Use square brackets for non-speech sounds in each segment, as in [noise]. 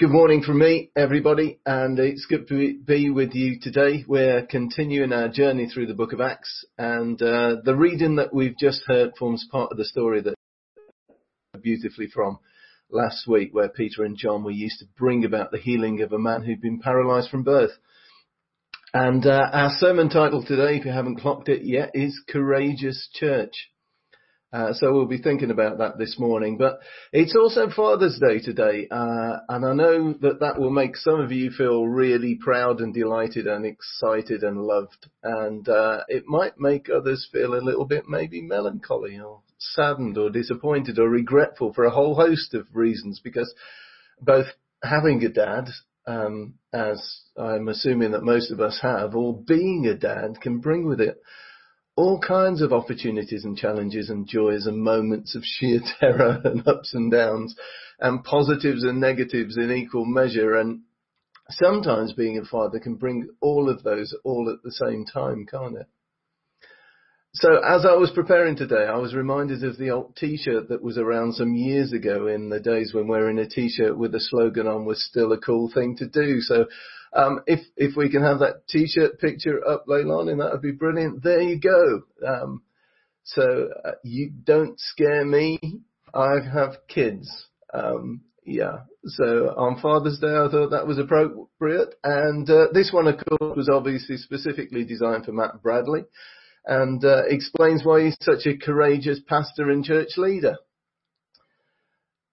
Good morning from me, everybody, and it's good to be with you today. We're continuing our journey through the book of Acts, and uh, the reading that we've just heard forms part of the story that beautifully from last week, where Peter and John were used to bring about the healing of a man who'd been paralyzed from birth. And uh, our sermon title today, if you haven't clocked it yet, is Courageous Church. Uh, so we'll be thinking about that this morning. But it's also Father's Day today, uh, and I know that that will make some of you feel really proud and delighted and excited and loved, and uh, it might make others feel a little bit maybe melancholy or saddened or disappointed or regretful for a whole host of reasons, because both having a dad um, as I'm assuming that most of us have, or being a dad can bring with it all kinds of opportunities and challenges and joys and moments of sheer [laughs] terror and ups and downs and positives and negatives in equal measure. And sometimes being a father can bring all of those all at the same time, can't it? So as I was preparing today, I was reminded of the old t-shirt that was around some years ago in the days when wearing a t-shirt with a slogan on was still a cool thing to do. So um, if if we can have that T-shirt picture up, Leilani, that would be brilliant. There you go. Um, so uh, you don't scare me. I have kids. Um, yeah. So on Father's Day, I thought that was appropriate. And uh, this one, of course, was obviously specifically designed for Matt Bradley, and uh, explains why he's such a courageous pastor and church leader.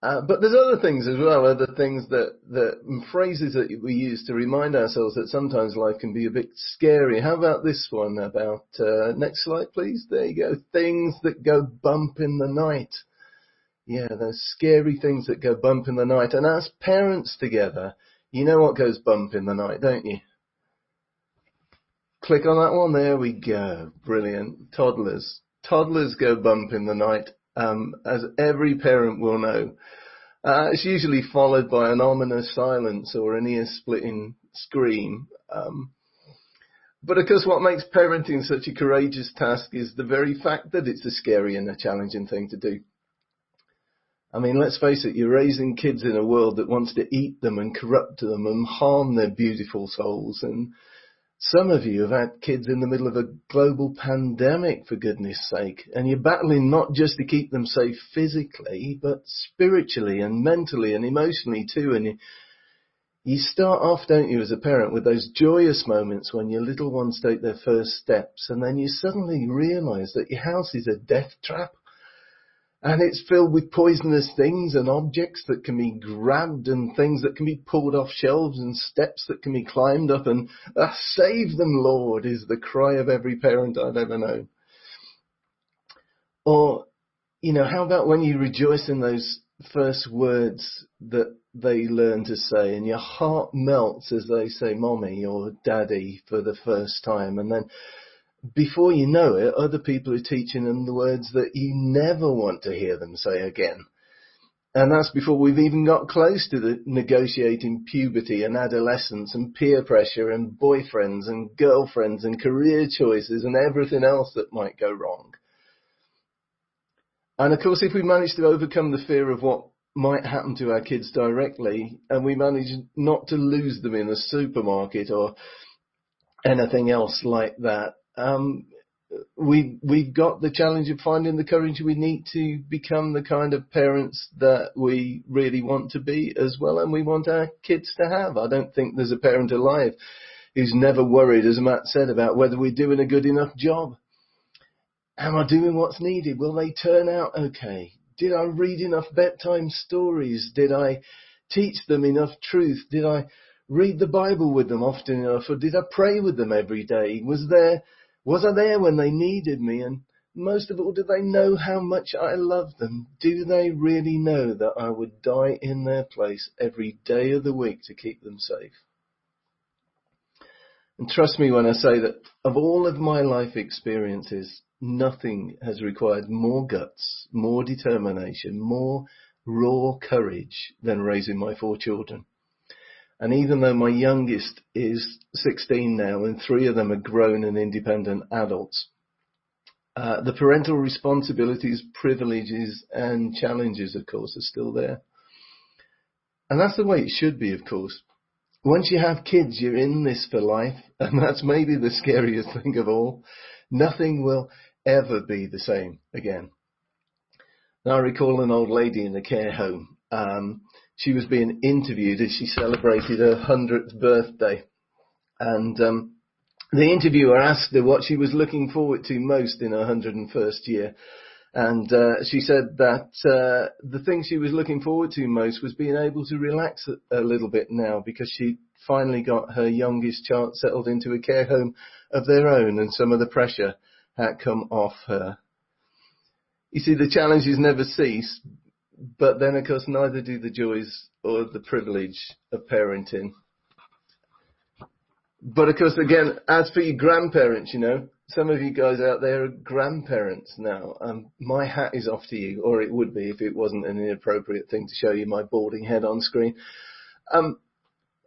Uh, but there's other things as well, other things that, that phrases that we use to remind ourselves that sometimes life can be a bit scary. How about this one about, uh, next slide please? There you go. Things that go bump in the night. Yeah, those scary things that go bump in the night. And as parents together, you know what goes bump in the night, don't you? Click on that one. There we go. Brilliant. Toddlers. Toddlers go bump in the night um, as every parent will know. Uh, it's usually followed by an ominous silence or an ear-splitting scream. Um, but of course, what makes parenting such a courageous task is the very fact that it's a scary and a challenging thing to do. I mean, let's face it, you're raising kids in a world that wants to eat them and corrupt them and harm their beautiful souls. And some of you have had kids in the middle of a global pandemic, for goodness sake, and you're battling not just to keep them safe physically, but spiritually and mentally and emotionally too. And you, you start off, don't you, as a parent with those joyous moments when your little ones take their first steps, and then you suddenly realize that your house is a death trap and it's filled with poisonous things and objects that can be grabbed and things that can be pulled off shelves and steps that can be climbed up and uh, save them Lord is the cry of every parent I've ever known. Or, you know, how about when you rejoice in those first words that they learn to say and your heart melts as they say mommy or daddy for the first time and then before you know it, other people are teaching them the words that you never want to hear them say again. And that's before we've even got close to the negotiating puberty and adolescence and peer pressure and boyfriends and girlfriends and career choices and everything else that might go wrong. And of course, if we manage to overcome the fear of what might happen to our kids directly and we manage not to lose them in a supermarket or anything else like that, um, we we've got the challenge of finding the courage we need to become the kind of parents that we really want to be as well, and we want our kids to have. I don't think there's a parent alive who's never worried, as Matt said, about whether we're doing a good enough job. Am I doing what's needed? Will they turn out okay? Did I read enough bedtime stories? Did I teach them enough truth? Did I read the Bible with them often enough? Or did I pray with them every day? Was there was I there when they needed me? And most of all, do they know how much I love them? Do they really know that I would die in their place every day of the week to keep them safe? And trust me when I say that of all of my life experiences, nothing has required more guts, more determination, more raw courage than raising my four children. And even though my youngest is 16 now and three of them are grown and independent adults, uh, the parental responsibilities, privileges and challenges, of course, are still there. And that's the way it should be, of course. Once you have kids, you're in this for life, [laughs] and that's maybe the scariest thing of all. Nothing will ever be the same again. Now, I recall an old lady in a care home. Um, she was being interviewed as she celebrated her 100th birthday. And um, the interviewer asked her what she was looking forward to most in her 101st year. And uh, she said that uh, the thing she was looking forward to most was being able to relax a, a little bit now because she finally got her youngest child settled into a care home of their own and some of the pressure had come off her. You see, the challenges never cease, but then of course neither do the joys or the privilege of parenting. But of course, again, as for your grandparents, you know, some of you guys out there are grandparents now. Um, my hat is off to you, or it would be if it wasn't an inappropriate thing to show you my balding head on screen. Um,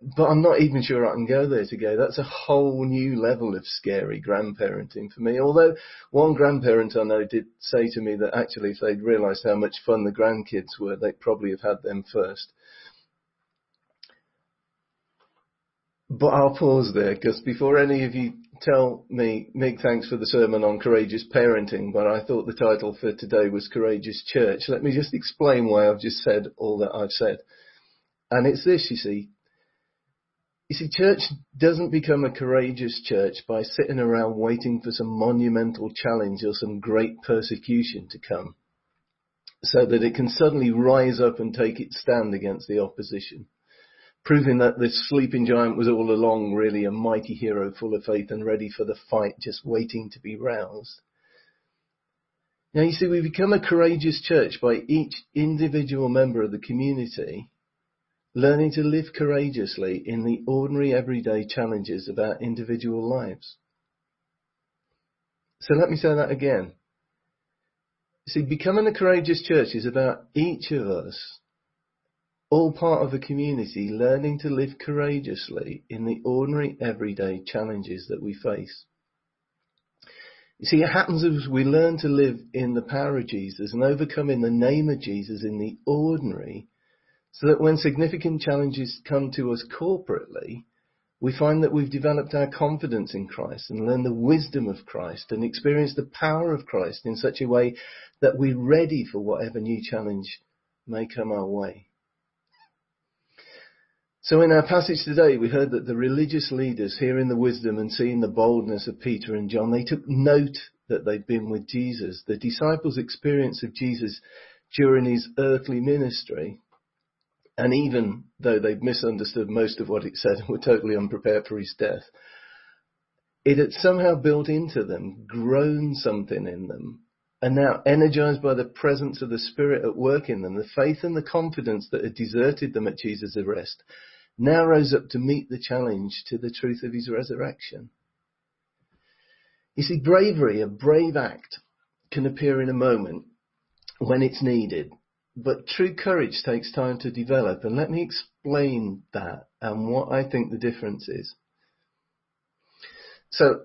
but I'm not even sure I can go there to go. That's a whole new level of scary grandparenting for me. Although one grandparent I know did say to me that actually if they'd realised how much fun the grandkids were, they'd probably have had them first. But I'll pause there because before any of you tell me, Mick, thanks for the sermon on courageous parenting, but I thought the title for today was Courageous Church. Let me just explain why I've just said all that I've said. And it's this, you see. You see, church doesn't become a courageous church by sitting around waiting for some monumental challenge or some great persecution to come so that it can suddenly rise up and take its stand against the opposition proving that this sleeping giant was all along really a mighty hero full of faith and ready for the fight, just waiting to be roused. Now you see, we become a courageous church by each individual member of the community learning to live courageously in the ordinary everyday challenges of our individual lives. So let me say that again. See, becoming a courageous church is about each of us all part of a community learning to live courageously in the ordinary everyday challenges that we face. You see, it happens as we learn to live in the power of Jesus and overcome in the name of Jesus in the ordinary, so that when significant challenges come to us corporately, we find that we've developed our confidence in Christ and learned the wisdom of Christ and experienced the power of Christ in such a way that we're ready for whatever new challenge may come our way. So in our passage today, we heard that the religious leaders, hearing the wisdom and seeing the boldness of Peter and John, they took note that they'd been with Jesus. The disciples' experience of Jesus during his earthly ministry, and even though they'd misunderstood most of what it said and were totally unprepared for his death, it had somehow built into them, grown something in them, and now energized by the presence of the Spirit at work in them, the faith and the confidence that had deserted them at Jesus' arrest now rose up to meet the challenge to the truth of his resurrection. You see, bravery, a brave act, can appear in a moment when it's needed, but true courage takes time to develop, and let me explain that and what I think the difference is. So,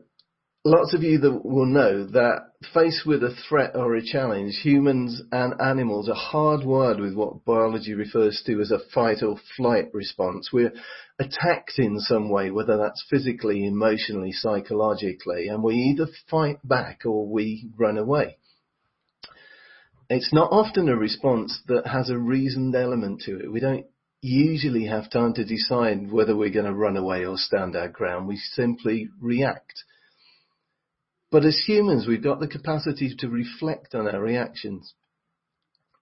lots of you that will know that faced with a threat or a challenge, humans and animals are hardwired with what biology refers to as a fight or flight response. We're attacked in some way, whether that's physically, emotionally, psychologically, and we either fight back or we run away. It's not often a response that has a reasoned element to it. We don't usually have time to decide whether we're going to run away or stand our ground. We simply react. But as humans, we've got the capacity to reflect on our reactions.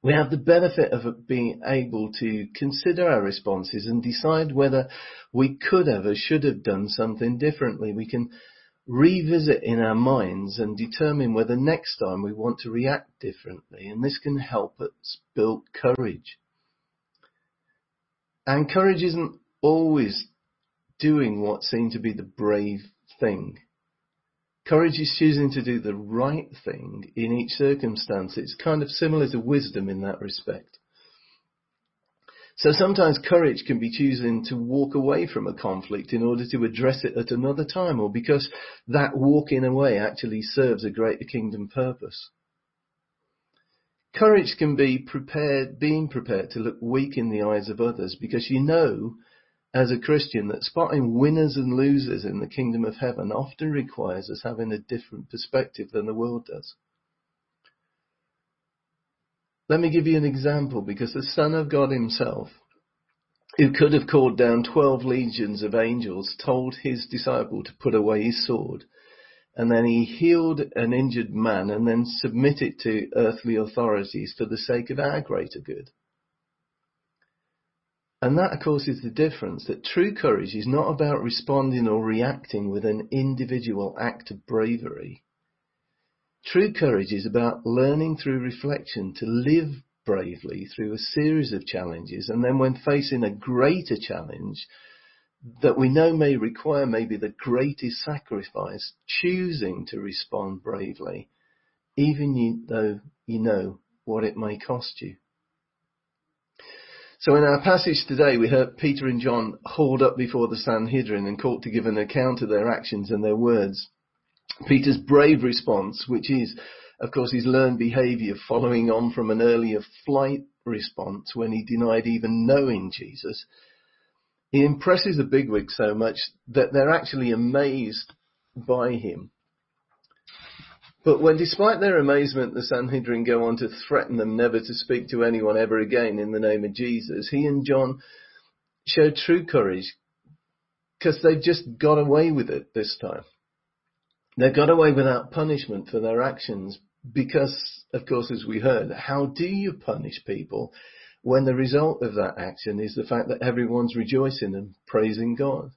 We have the benefit of being able to consider our responses and decide whether we could have or should have done something differently. We can revisit in our minds and determine whether next time we want to react differently. And this can help us build courage. And courage isn't always doing what seemed to be the brave thing. Courage is choosing to do the right thing in each circumstance. It's kind of similar to wisdom in that respect. So sometimes courage can be choosing to walk away from a conflict in order to address it at another time or because that walking away actually serves a greater kingdom purpose. Courage can be prepared, being prepared to look weak in the eyes of others because you know as a Christian that spotting winners and losers in the kingdom of heaven often requires us having a different perspective than the world does. Let me give you an example because the Son of God himself, who could have called down 12 legions of angels, told his disciple to put away his sword. And then he healed an injured man and then submitted to earthly authorities for the sake of our greater good. And that, of course, is the difference that true courage is not about responding or reacting with an individual act of bravery. True courage is about learning through reflection to live bravely through a series of challenges and then when facing a greater challenge that we know may require maybe the greatest sacrifice, choosing to respond bravely, even though you know what it may cost you. So in our passage today, we heard Peter and John hauled up before the Sanhedrin and called to give an account of their actions and their words. Peter's brave response, which is, of course, his learned behavior following on from an earlier flight response when he denied even knowing Jesus, he impresses the bigwigs so much that they're actually amazed by him. But when despite their amazement the Sanhedrin go on to threaten them never to speak to anyone ever again in the name of Jesus, he and John show true courage because they've just got away with it this time. They got away without punishment for their actions because, of course, as we heard, how do you punish people when the result of that action is the fact that everyone's rejoicing and praising God?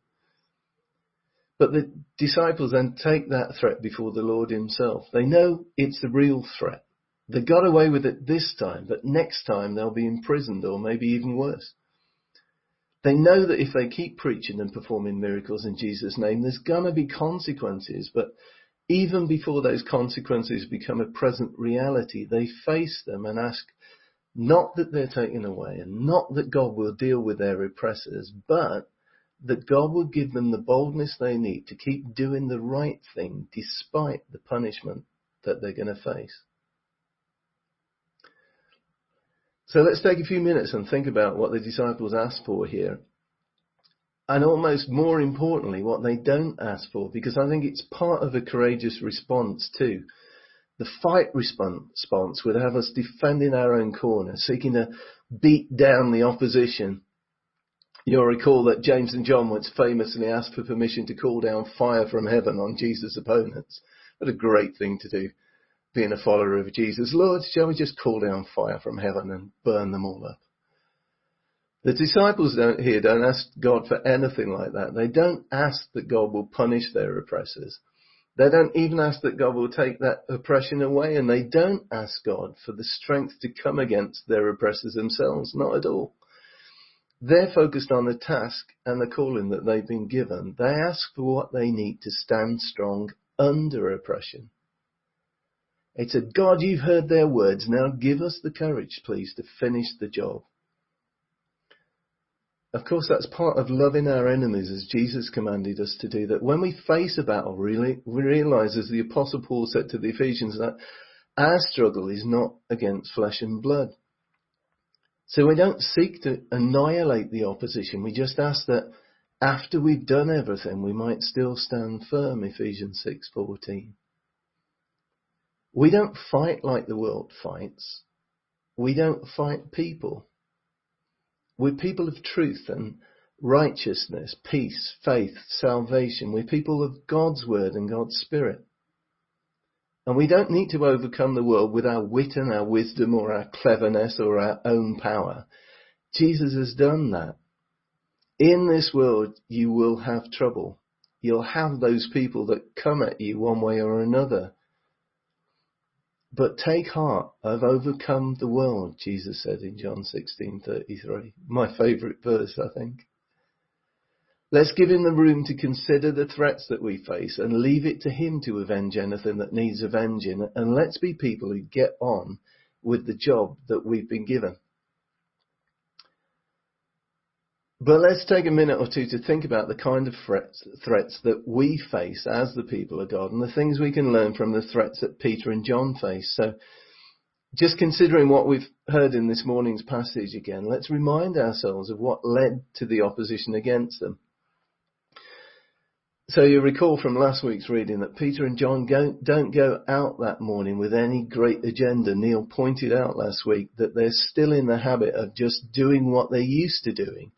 But the disciples then take that threat before the Lord himself. They know it's the real threat. They got away with it this time, but next time they'll be imprisoned or maybe even worse. They know that if they keep preaching and performing miracles in Jesus' name, there's gonna be consequences, but even before those consequences become a present reality, they face them and ask not that they're taken away and not that God will deal with their oppressors, but that God will give them the boldness they need to keep doing the right thing despite the punishment that they're going to face. So let's take a few minutes and think about what the disciples asked for here. And almost more importantly, what they don't ask for, because I think it's part of a courageous response too. The fight response would have us defending our own corner, seeking to beat down the opposition You'll recall that James and John once famously asked for permission to call down fire from heaven on Jesus' opponents. What a great thing to do, being a follower of Jesus. Lord, shall we just call down fire from heaven and burn them all up? The disciples don't, here don't ask God for anything like that. They don't ask that God will punish their oppressors. They don't even ask that God will take that oppression away and they don't ask God for the strength to come against their oppressors themselves. Not at all. They're focused on the task and the calling that they've been given. They ask for what they need to stand strong under oppression. It's a God, you've heard their words. Now give us the courage, please, to finish the job. Of course, that's part of loving our enemies as Jesus commanded us to do that. When we face a battle, really, we realize, as the apostle Paul said to the Ephesians, that our struggle is not against flesh and blood. So we don't seek to annihilate the opposition. We just ask that after we've done everything, we might still stand firm, Ephesians 6:14. We don't fight like the world fights. We don't fight people. We're people of truth and righteousness, peace, faith, salvation. We're people of God's word and God's spirit. And we don't need to overcome the world with our wit and our wisdom or our cleverness or our own power. Jesus has done that. In this world, you will have trouble. You'll have those people that come at you one way or another. But take heart, I've overcome the world, Jesus said in John 16:33. My favorite verse, I think. Let's give him the room to consider the threats that we face and leave it to him to avenge anything that needs avenging. And let's be people who get on with the job that we've been given. But let's take a minute or two to think about the kind of threats, threats that we face as the people of God and the things we can learn from the threats that Peter and John face. So just considering what we've heard in this morning's passage again, let's remind ourselves of what led to the opposition against them. So you recall from last week's reading that Peter and John don't go out that morning with any great agenda. Neil pointed out last week that they're still in the habit of just doing what they're used to doing.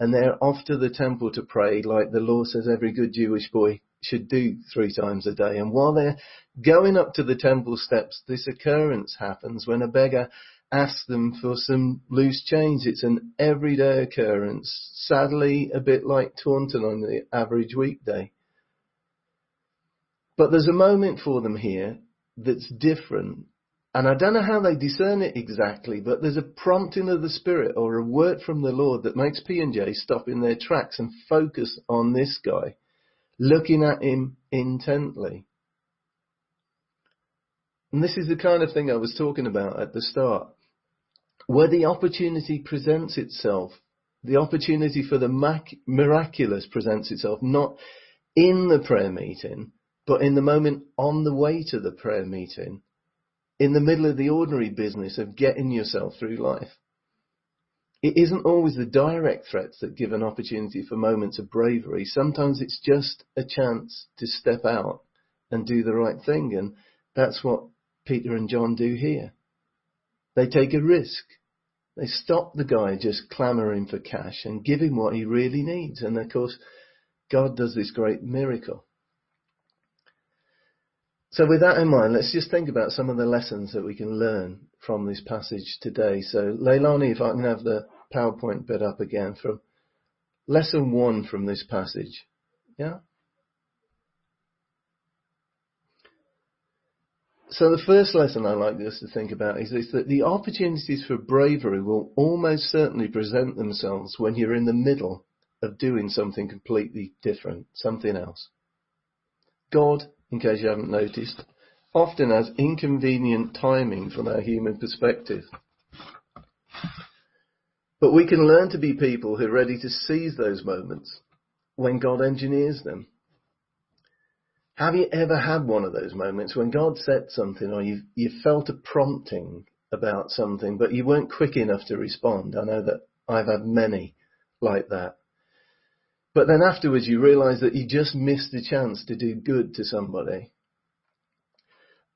And they're off to the temple to pray like the law says every good Jewish boy should do three times a day. And while they're going up to the temple steps, this occurrence happens when a beggar asks them for some loose change. It's an everyday occurrence, sadly a bit like Taunton on the average weekday. But there's a moment for them here that's different. And I don't know how they discern it exactly, but there's a prompting of the Spirit or a word from the Lord that makes P&J stop in their tracks and focus on this guy, looking at him intently. And this is the kind of thing I was talking about at the start where the opportunity presents itself, the opportunity for the miraculous presents itself, not in the prayer meeting, but in the moment on the way to the prayer meeting, in the middle of the ordinary business of getting yourself through life. It isn't always the direct threats that give an opportunity for moments of bravery. Sometimes it's just a chance to step out and do the right thing. And that's what Peter and John do here. They take a risk. They stop the guy just clamoring for cash and give him what he really needs. And of course, God does this great miracle. So with that in mind, let's just think about some of the lessons that we can learn from this passage today. So Leilani, if I can have the PowerPoint bit up again from lesson one from this passage. Yeah? So the first lesson I like us to think about is this, that the opportunities for bravery will almost certainly present themselves when you're in the middle of doing something completely different, something else. God, in case you haven't noticed, often has inconvenient timing from our human perspective. But we can learn to be people who are ready to seize those moments when God engineers them. Have you ever had one of those moments when God said something or you you felt a prompting about something, but you weren't quick enough to respond? I know that I've had many like that. But then afterwards you realize that you just missed the chance to do good to somebody.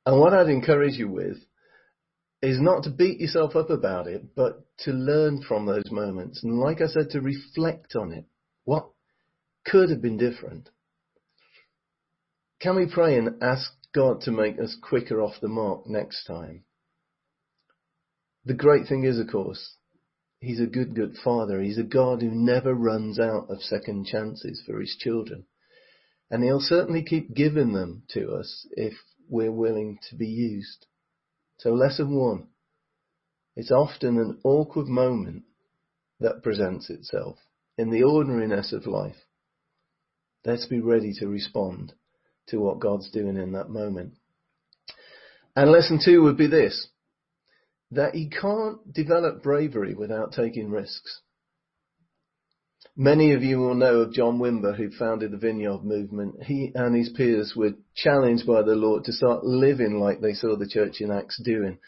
And what I'd encourage you with is not to beat yourself up about it, but to learn from those moments. And like I said, to reflect on it. What could have been different? Can we pray and ask God to make us quicker off the mark next time? The great thing is, of course, He's a good, good Father. He's a God who never runs out of second chances for His children. And He'll certainly keep giving them to us if we're willing to be used. So lesson one. It's often an awkward moment that presents itself in the ordinariness of life. Let's be ready to respond to what God's doing in that moment. And lesson two would be this, that you can't develop bravery without taking risks. Many of you will know of John Wimber, who founded the Vineyard movement. He and his peers were challenged by the Lord to start living like they saw the church in Acts doing,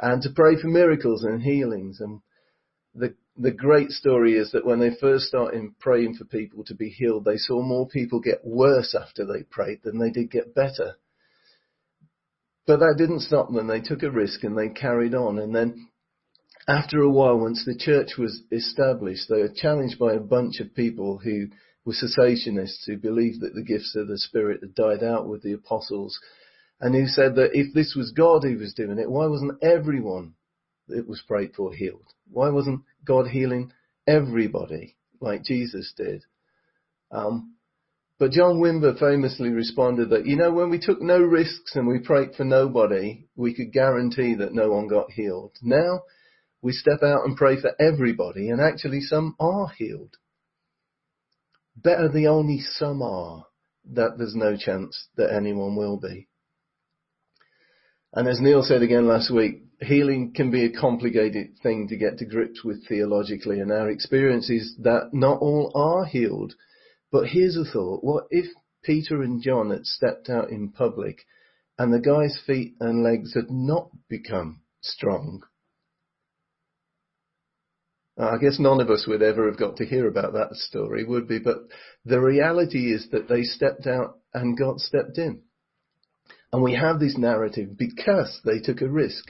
and to pray for miracles and healings. And the the great story is that when they first started praying for people to be healed, they saw more people get worse after they prayed than they did get better. But that didn't stop them. They took a risk and they carried on. And then after a while, once the church was established, they were challenged by a bunch of people who were cessationists who believed that the gifts of the Spirit had died out with the apostles and who said that if this was God who was doing it, why wasn't everyone that was prayed for healed? Why wasn't God healing everybody like Jesus did? Um, but John Wimber famously responded that, you know, when we took no risks and we prayed for nobody, we could guarantee that no one got healed. Now we step out and pray for everybody and actually some are healed. Better the only some are that there's no chance that anyone will be. And as Neil said again last week, healing can be a complicated thing to get to grips with theologically, and our experience is that not all are healed. But here's a thought. What if Peter and John had stepped out in public and the guy's feet and legs had not become strong. I guess none of us would ever have got to hear about that story, would we? But the reality is that they stepped out and God stepped in. And we have this narrative because they took a risk.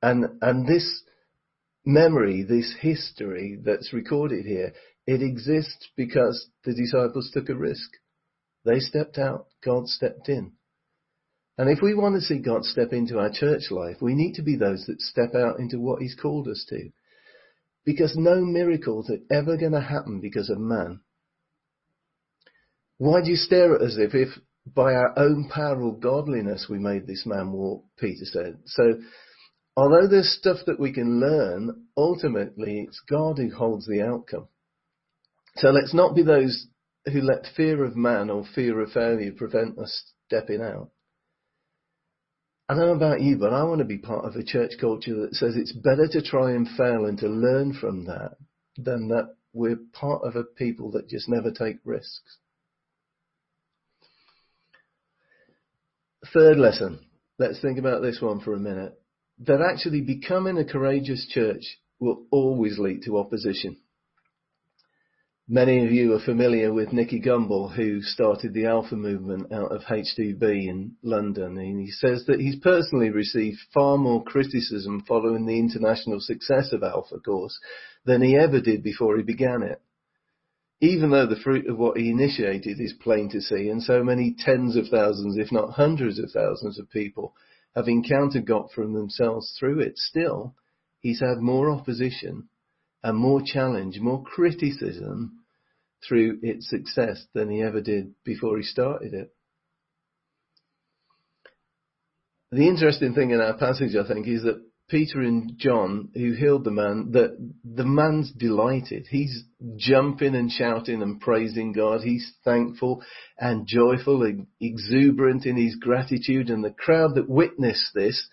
And, and this memory, this history that's recorded here, it exists because the disciples took a risk. They stepped out, God stepped in. And if we want to see God step into our church life, we need to be those that step out into what He's called us to. Because no miracles are ever going to happen because of man. Why do you stare at us if, if by our own power or godliness we made this man walk, Peter said. So, although there's stuff that we can learn, ultimately it's God who holds the outcome. So let's not be those who let fear of man or fear of failure prevent us stepping out. I don't know about you, but I want to be part of a church culture that says it's better to try and fail and to learn from that than that we're part of a people that just never take risks. Third lesson. Let's think about this one for a minute. That actually becoming a courageous church will always lead to opposition. Many of you are familiar with Nicky Gumbel, who started the Alpha movement out of HTB in London. And he says that he's personally received far more criticism following the international success of Alpha course than he ever did before he began it. Even though the fruit of what he initiated is plain to see, and so many tens of thousands, if not hundreds of thousands of people have encountered God from themselves through it, still, he's had more opposition and more challenge, more criticism through its success than he ever did before he started it. The interesting thing in our passage, I think, is that Peter and John, who healed the man, that the man's delighted. He's jumping and shouting and praising God. He's thankful and joyful and exuberant in his gratitude. And the crowd that witnessed this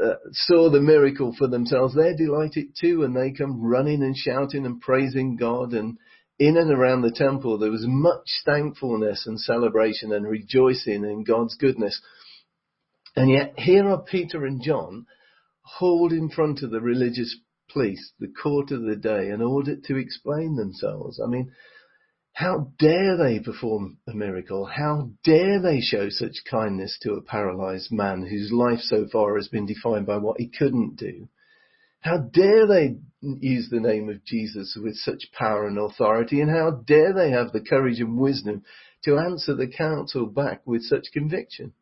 uh, saw the miracle for themselves, they're delighted too, and they come running and shouting and praising God. And in and around the temple, there was much thankfulness and celebration and rejoicing in God's goodness. And yet, here are Peter and John hauled in front of the religious police, the court of the day, in order to explain themselves. I mean, how dare they perform a miracle? How dare they show such kindness to a paralyzed man whose life so far has been defined by what he couldn't do? How dare they use the name of Jesus with such power and authority? And how dare they have the courage and wisdom to answer the council back with such conviction?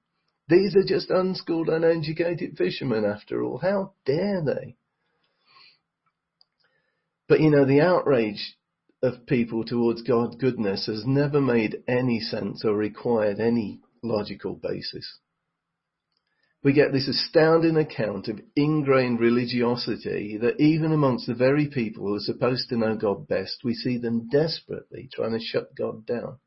These are just unschooled, uneducated fishermen after all. How dare they? But you know, the outrage of people towards God's goodness has never made any sense or required any logical basis. We get this astounding account of ingrained religiosity that even amongst the very people who are supposed to know God best, we see them desperately trying to shut God down.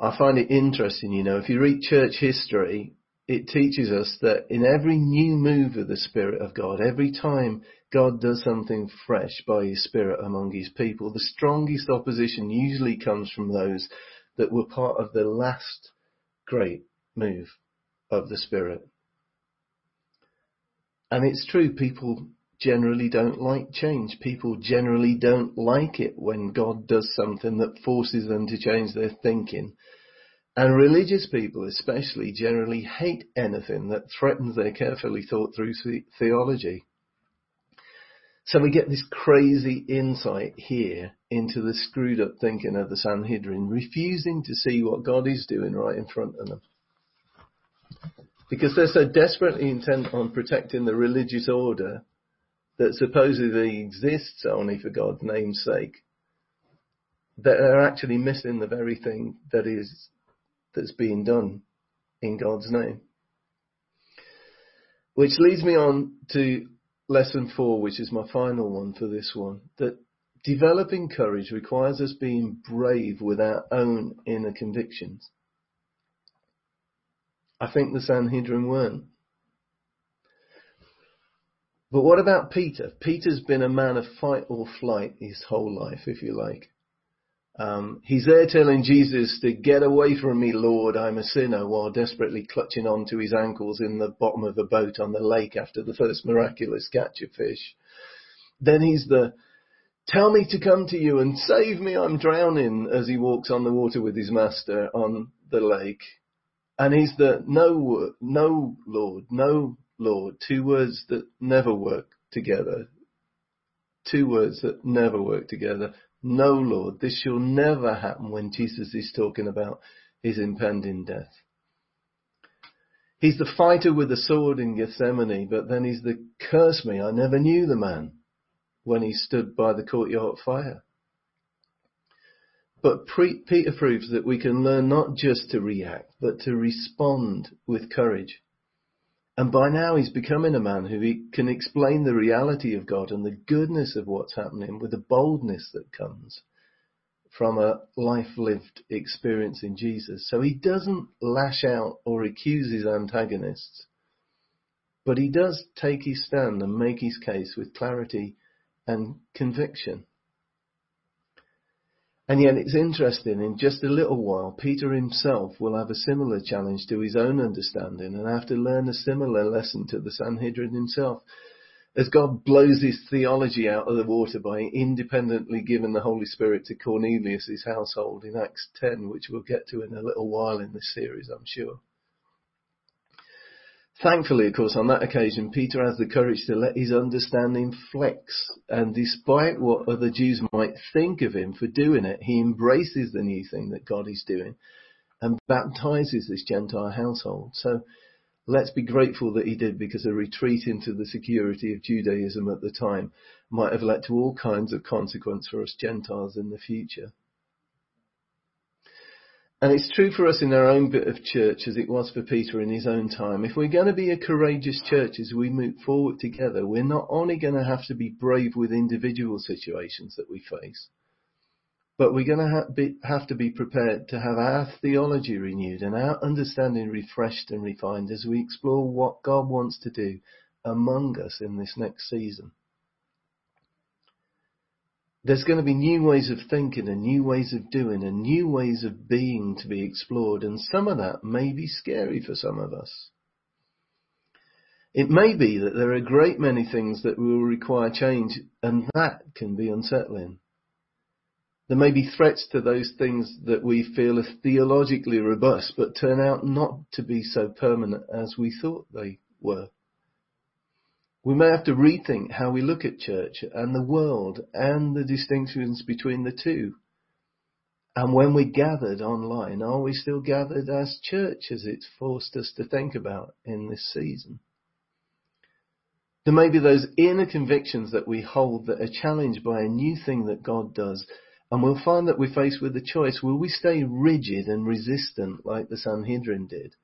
I find it interesting, you know, if you read church history, it teaches us that in every new move of the Spirit of God, every time God does something fresh by His Spirit among His people, the strongest opposition usually comes from those that were part of the last great move of the Spirit. And it's true, people generally don't like change. People generally don't like it when God does something that forces them to change their thinking. And religious people especially generally hate anything that threatens their carefully thought through theology. So we get this crazy insight here into the screwed up thinking of the Sanhedrin, refusing to see what God is doing right in front of them. Because they're so desperately intent on protecting the religious order that supposedly exists only for God's name's sake, that they're actually missing the very thing that is that's being done in God's name. Which leads me on to lesson four, which is my final one for this one, that developing courage requires us being brave with our own inner convictions. I think the Sanhedrin weren't. But what about Peter? Peter's been a man of fight or flight his whole life, if you like. Um, he's there telling Jesus to get away from me, Lord, I'm a sinner, while desperately clutching on to his ankles in the bottom of a boat on the lake after the first miraculous catch of fish. Then he's the, tell me to come to you and save me, I'm drowning, as he walks on the water with his master on the lake. And he's the, no, no, Lord, no, Lord, two words that never work together. Two words that never work together. No, Lord, this shall never happen when Jesus is talking about his impending death. He's the fighter with the sword in Gethsemane, but then he's the curse me, I never knew the man when he stood by the courtyard fire. But Peter proves that we can learn not just to react, but to respond with courage. And by now he's becoming a man who can explain the reality of God and the goodness of what's happening with the boldness that comes from a life lived experience in Jesus. So he doesn't lash out or accuse his antagonists, but he does take his stand and make his case with clarity and conviction. And yet it's interesting, in just a little while, Peter himself will have a similar challenge to his own understanding and have to learn a similar lesson to the Sanhedrin himself. As God blows his theology out of the water by independently giving the Holy Spirit to Cornelius' household in Acts 10, which we'll get to in a little while in this series, I'm sure. Thankfully, of course, on that occasion, Peter has the courage to let his understanding flex. And despite what other Jews might think of him for doing it, he embraces the new thing that God is doing and baptizes this Gentile household. So let's be grateful that he did because a retreat into the security of Judaism at the time might have led to all kinds of consequence for us Gentiles in the future. And it's true for us in our own bit of church as it was for Peter in his own time. If we're going to be a courageous church as we move forward together, we're not only going to have to be brave with individual situations that we face, but we're going to have, to be prepared to have our theology renewed and our understanding refreshed and refined as we explore what God wants to do among us in this next season there's going to be new ways of thinking and new ways of doing and new ways of being to be explored, and some of that may be scary for some of us. It may be that there are a great many things that will require change, and that can be unsettling. There may be threats to those things that we feel are theologically robust, but turn out not to be so permanent as we thought they were. We may have to rethink how we look at church and the world and the distinctions between the two. And when we gathered online, are we still gathered as church as it's forced us to think about in this season? There may be those inner convictions that we hold that are challenged by a new thing that God does, and we'll find that we're faced with a choice. Will we stay rigid and resistant like the Sanhedrin did?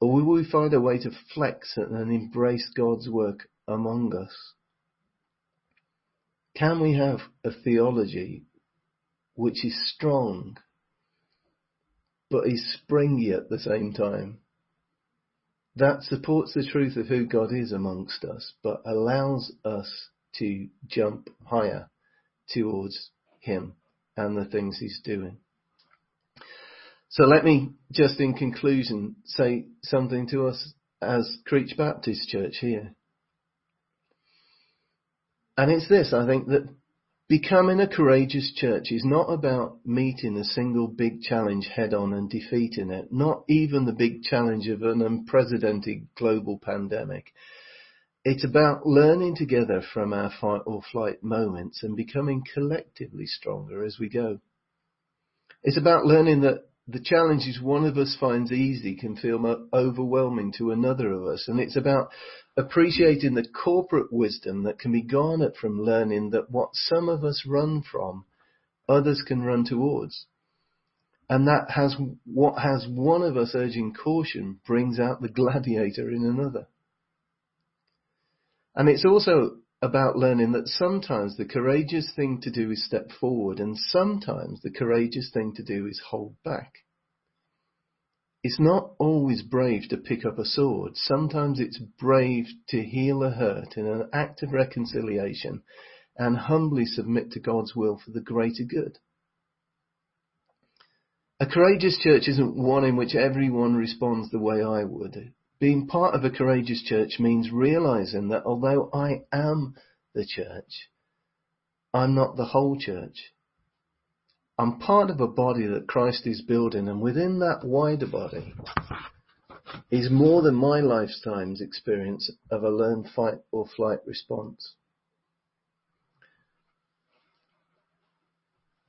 Or will we find a way to flex and embrace God's work among us? Can we have a theology which is strong, but is springy at the same time? That supports the truth of who God is amongst us, but allows us to jump higher towards Him and the things He's doing. So let me just in conclusion say something to us as Creech Baptist Church here. And it's this, I think that becoming a courageous church is not about meeting a single big challenge head on and defeating it, not even the big challenge of an unprecedented global pandemic. It's about learning together from our fight or flight moments and becoming collectively stronger as we go. It's about learning that the challenges one of us finds easy can feel overwhelming to another of us. And it's about appreciating the corporate wisdom that can be garnered from learning that what some of us run from, others can run towards. And that has what has one of us urging caution brings out the gladiator in another. And it's also about learning that sometimes the courageous thing to do is step forward and sometimes the courageous thing to do is hold back. It's not always brave to pick up a sword. Sometimes it's brave to heal a hurt in an act of reconciliation and humbly submit to God's will for the greater good. A courageous church isn't one in which everyone responds the way I would. Being part of a courageous church means realizing that although I am the church, I'm not the whole church. I'm part of a body that Christ is building, and within that wider body is more than my lifetime's experience of a learned fight or flight response.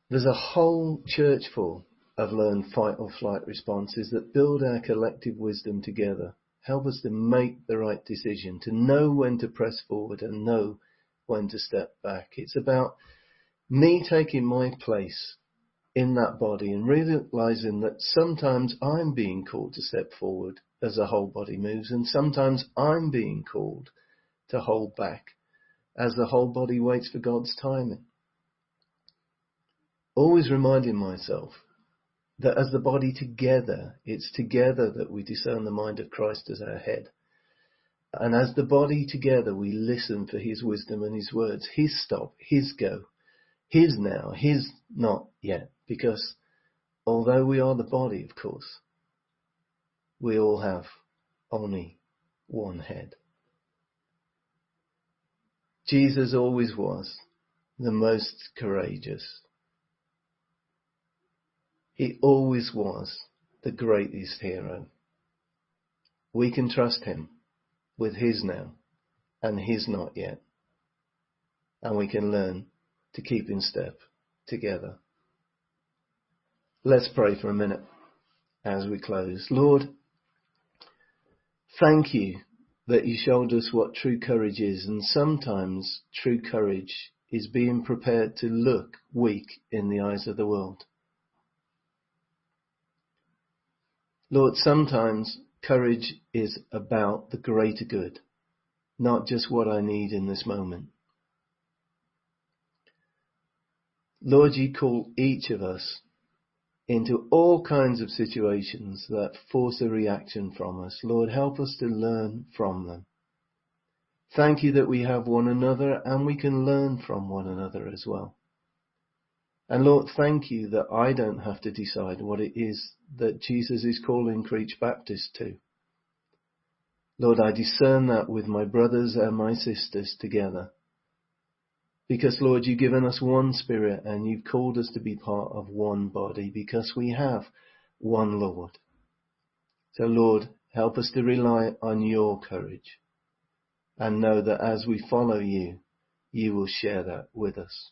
There's a whole church full of learned fight or flight responses that build our collective wisdom together, help us to make the right decision, to know when to press forward and know when to step back. It's about me taking my place in that body and realizing that sometimes I'm being called to step forward as the whole body moves and sometimes I'm being called to hold back as the whole body waits for God's timing. Always reminding myself that as the body together, it's together that we discern the mind of Christ as our head. And as the body together, we listen for his wisdom and his words, his stop, his go, his now, his not yet. Because although we are the body, of course, we all have only one head. Jesus always was the most courageous. He always was the greatest hero. We can trust him with his now and his not yet. And we can learn to keep in step together. Let's pray for a minute as we close. Lord, thank you that you showed us what true courage is and sometimes true courage is being prepared to look weak in the eyes of the world. Lord, sometimes Courage is about the greater good, not just what I need in this moment. Lord, you call each of us into all kinds of situations that force a reaction from us. Lord, help us to learn from them. Thank you that we have one another and we can learn from one another as well. And Lord, thank you that I don't have to decide what it is that Jesus is calling Creech Baptist to. Lord, I discern that with my brothers and my sisters together. Because Lord, you've given us one spirit and you've called us to be part of one body because we have one Lord. So Lord, help us to rely on your courage and know that as we follow you, you will share that with us.